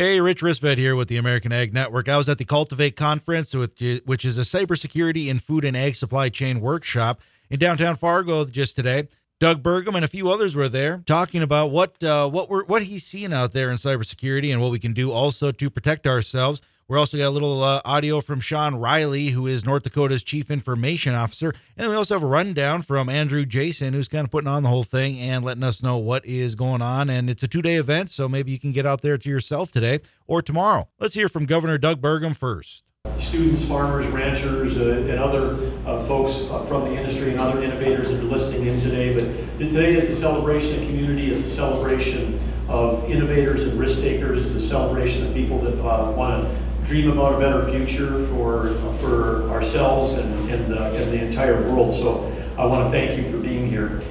Hey, Rich Ristvet here with the American Ag Network. I was at the Cultivate Conference, which is a cybersecurity and food and ag supply chain workshop in downtown Fargo just today. Doug Burgum and a few others were there talking about what uh, what we're what he's seeing out there in cybersecurity and what we can do also to protect ourselves. We're also got a little uh, audio from Shawn Riley, who is North Dakota's Chief Information Officer. And we also have a rundown from Andrew Jason, who's kind of putting on the whole thing and letting us know what is going on. And it's a two day event, so maybe you can get out there to yourself today or tomorrow. Let's hear from Governor Doug Burgum first. Students, farmers, ranchers, uh, and other uh, folks uh, from the industry and other innovators that are listening in today. But today is a celebration of community, it's a celebration of innovators and risk takers, it's a celebration of people that uh, want to dream about a better future for, for ourselves and, and, uh, and the entire world. So I want to thank you for being here.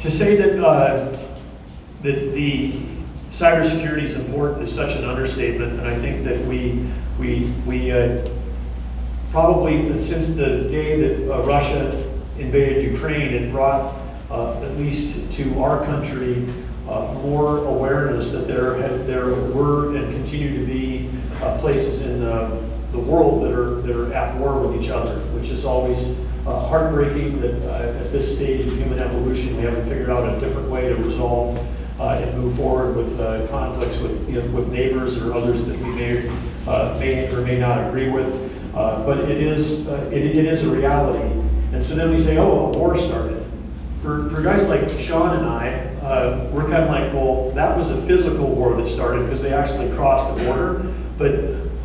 To say that, uh, that the cybersecurity is important is such an understatement, and I think that we, we, we uh, probably since the day that uh, Russia invaded Ukraine, it brought uh, at least to our country uh, more awareness that there had, there were and continue to be uh, places in uh, the world that are that are at war with each other, which is always uh, heartbreaking. That uh, at this stage of human evolution, we haven't figured out a different way to resolve uh, and move forward with conflicts with you know, with neighbors or others that we may may or may not agree with. but it is it, it is a reality, and so then we say, oh, a war started for, for guys like Shawn and I, uh, we're kind of like, well, that was a physical war that started because they actually crossed the border. But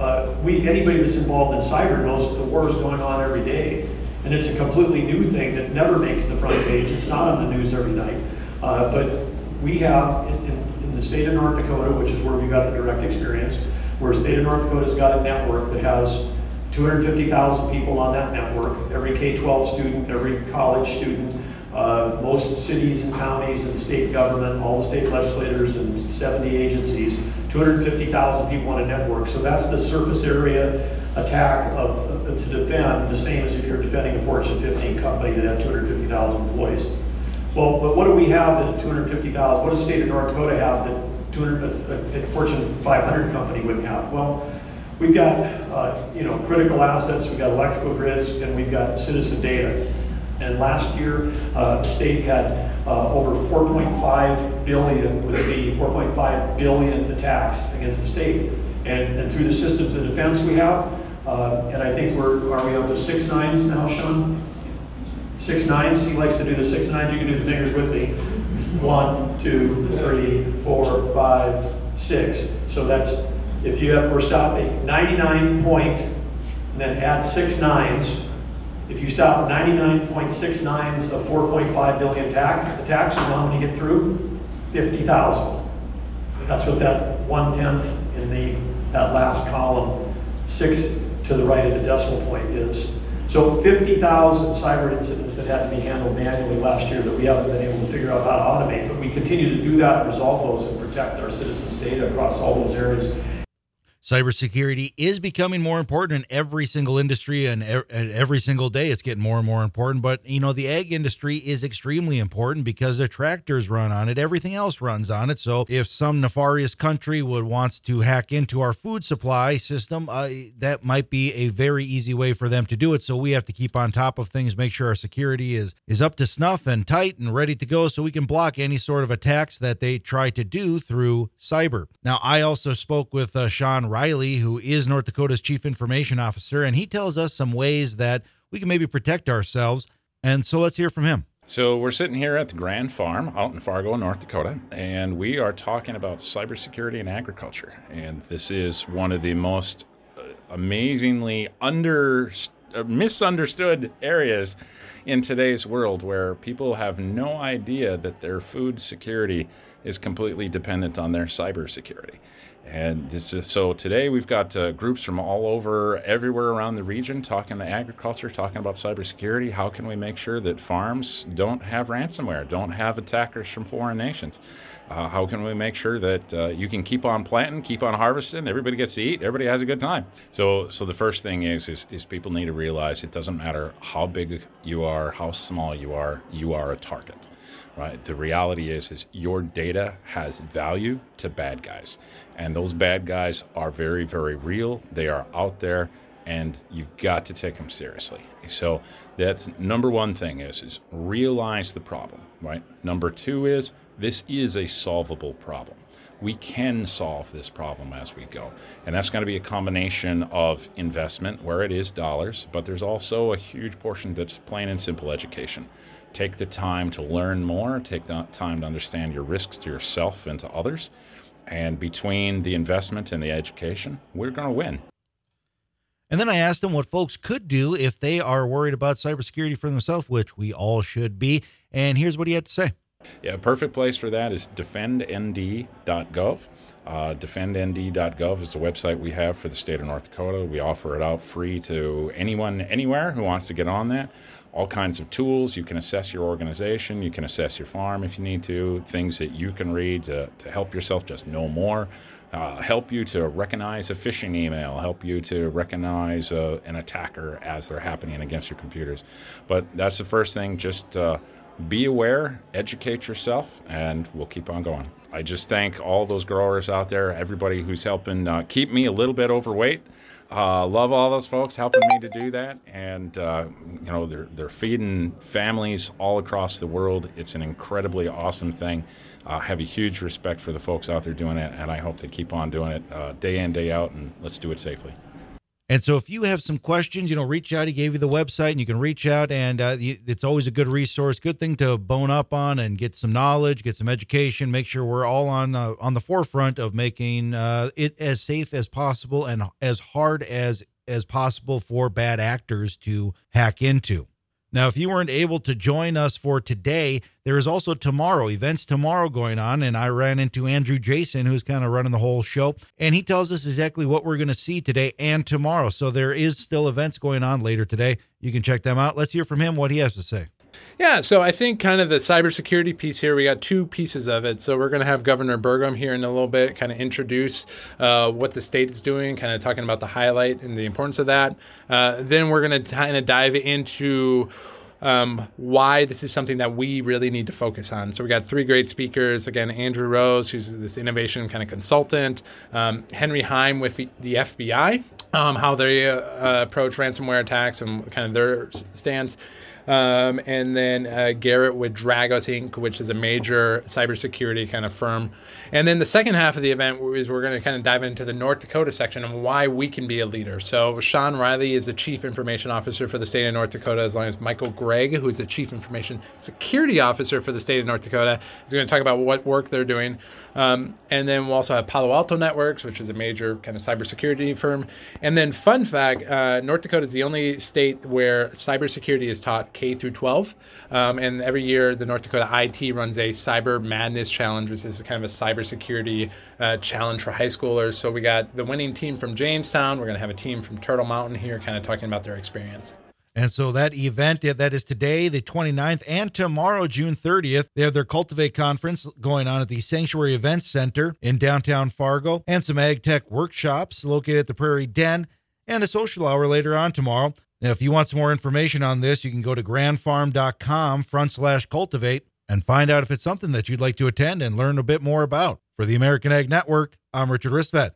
uh, we, anybody that's involved in cyber knows that the war is going on every day. And it's a completely new thing that never makes the front page. It's not on the news every night. Uh, but we have, in, in, the state of North Dakota, which is where we got the direct experience, where the state of North Dakota's got a network that has 250,000 people on that network, every K-12 student, every college student, uh, most cities and counties and state government, all the state legislators and 70 agencies, 250,000 people on a network. So that's the surface area attack of, uh, to defend, the same as if you're defending a Fortune 15 company that had 250,000 employees. Well, but what do we have that 250,000, what does the state of North Dakota have that 200, a, a Fortune 500 company wouldn't have? Well, we've got, uh, you know, critical assets, we've got electrical grids, and we've got citizen data. And last year, uh, the state had uh, over 4.5 billion, with B, 4.5 billion attacks against the state. And, and through the systems of defense we have, uh, and I think we're, are we up to six nines now, Shawn? Six nines, he likes to do the six nines, you can do the fingers with me. One, two, three, four, five, six. So that's, if you have, we're stopping 99 point, and then add six nines, if you stop 99.69s of 4.5 billion tax, attacks, you know how many get through? 50,000. That's what that one tenth in the that last column, six to the right of the decimal point is. So 50,000 cyber incidents that had to be handled manually last year that we haven't been able to figure out how to automate, but we continue to do that resolve those and protect our citizens' data across all those areas. Cybersecurity is becoming more important in every single industry and every single day it's getting more and more important. But, you know, the ag industry is extremely important because the tractors run on it, everything else runs on it. So if some nefarious country would wants to hack into our food supply system, uh, that might be a very easy way for them to do it. So we have to keep on top of things, make sure our security is is up to snuff and tight and ready to go so we can block any sort of attacks that they try to do through cyber. Now, I also spoke with uh, Shawn Riley, who is North Dakota's Chief Information Officer, and he tells us some ways that we can maybe protect ourselves. And so let's hear from him. So we're sitting here at the Grand Farm out in Fargo, North Dakota, and we are talking about cybersecurity and agriculture. And this is one of the most uh, amazingly under uh, misunderstood areas in today's world where people have no idea that their food security is completely dependent on their cybersecurity. And this is so today we've got uh, groups from all over, everywhere around the region, talking to agriculture, talking about cybersecurity. How can we make sure that farms don't have ransomware, don't have attackers from foreign nations? Uh, how can we make sure that uh, you can keep on planting, keep on harvesting, everybody gets to eat, everybody has a good time? So, so the first thing is, is, is people need to realize it doesn't matter how big you are, how small you are, you are a target. Right? The reality is, is your data has value to bad guys, and those bad guys are very, very real. They are out there, and you've got to take them seriously. So that's number one thing is is realize the problem, right? Number two is this is a solvable problem we can solve this problem as we go. And that's going to be a combination of investment, where it is dollars, but there's also a huge portion that's plain and simple education. Take the time to learn more, take the time to understand your risks to yourself and to others. And between the investment and the education, we're going to win. And then I asked them what folks could do if they are worried about cybersecurity for themselves, which we all should be. And here's what he had to say. Yeah, perfect place for that is defendnd.gov. Uh, defendnd.gov is the website we have for the state of North Dakota. We offer it out free to anyone, anywhere who wants to get on that. All kinds of tools. You can assess your organization. You can assess your farm if you need to. Things that you can read to, to help yourself just know more. Uh, help you to recognize a phishing email, help you to recognize uh, an attacker as they're happening against your computers. But that's the first thing. Just uh, be aware, educate yourself, and we'll keep on going. I just thank all those growers out there, everybody who's helping uh, keep me a little bit overweight. Uh, love all those folks helping me to do that, and uh, you know they're they're feeding families all across the world. It's an incredibly awesome thing. I have a huge respect for the folks out there doing it, and I hope they keep on doing it uh, day in day out, and let's do it safely. And so, if you have some questions, you know, reach out. He gave you the website, and you can reach out. And uh, it's always a good resource, good thing to bone up on and get some knowledge, get some education. Make sure we're all on uh, on the forefront of making uh, it as safe as possible and as hard as as possible for bad actors to hack into. Now, if you weren't able to join us for today, there is also tomorrow, events tomorrow going on. And I ran into Andrew Jason, who's kind of running the whole show. And he tells us exactly what we're going to see today and tomorrow. So there is still events going on later today. You can check them out. Let's hear from him what he has to say. Yeah, so I think kind of the cybersecurity piece here, we got two pieces of it. So we're going to have Governor Burgum here in a little bit, kind of introduce uh, what the state is doing, kind of talking about the highlight and the importance of that. Uh, then we're going to kind of dive into um, why this is something that we really need to focus on. So we got three great speakers. Again, Andrew Rose, who's this innovation kind of consultant, um, Henry Heim with the FBI, um, how they uh, approach ransomware attacks and kind of their stance. Um, and then uh, Garrett with Dragos Inc., which is a major cybersecurity kind of firm. And then the second half of the event is we're going to kind of dive into the North Dakota section and why we can be a leader. So Shawn Riley is the Chief Information Officer for the state of North Dakota, as long as Michael Gregg, who is the Chief Information Security Officer for the state of North Dakota, is going to talk about what work they're doing. Um, and then we'll also have Palo Alto Networks, which is a major kind of cybersecurity firm. And then, fun fact uh, North Dakota is the only state where cybersecurity is taught K through 12. Um, and every year, the North Dakota IT runs a Cyber Madness Challenge, which is kind of a cybersecurity uh, challenge for high schoolers. So we got the winning team from Jamestown. We're going to have a team from Turtle Mountain here, kind of talking about their experience. And so that event that is today, the 29th, and tomorrow, June 30th, they have their Cultivate conference going on at the Sanctuary Events Center in downtown Fargo, and some ag tech workshops located at the Prairie Den, and a social hour later on tomorrow. Now, if you want some more information on this, you can go to grandfarm.com front slash cultivate and find out if it's something that you'd like to attend and learn a bit more about. For the American Ag Network, I'm Richard Ristvet.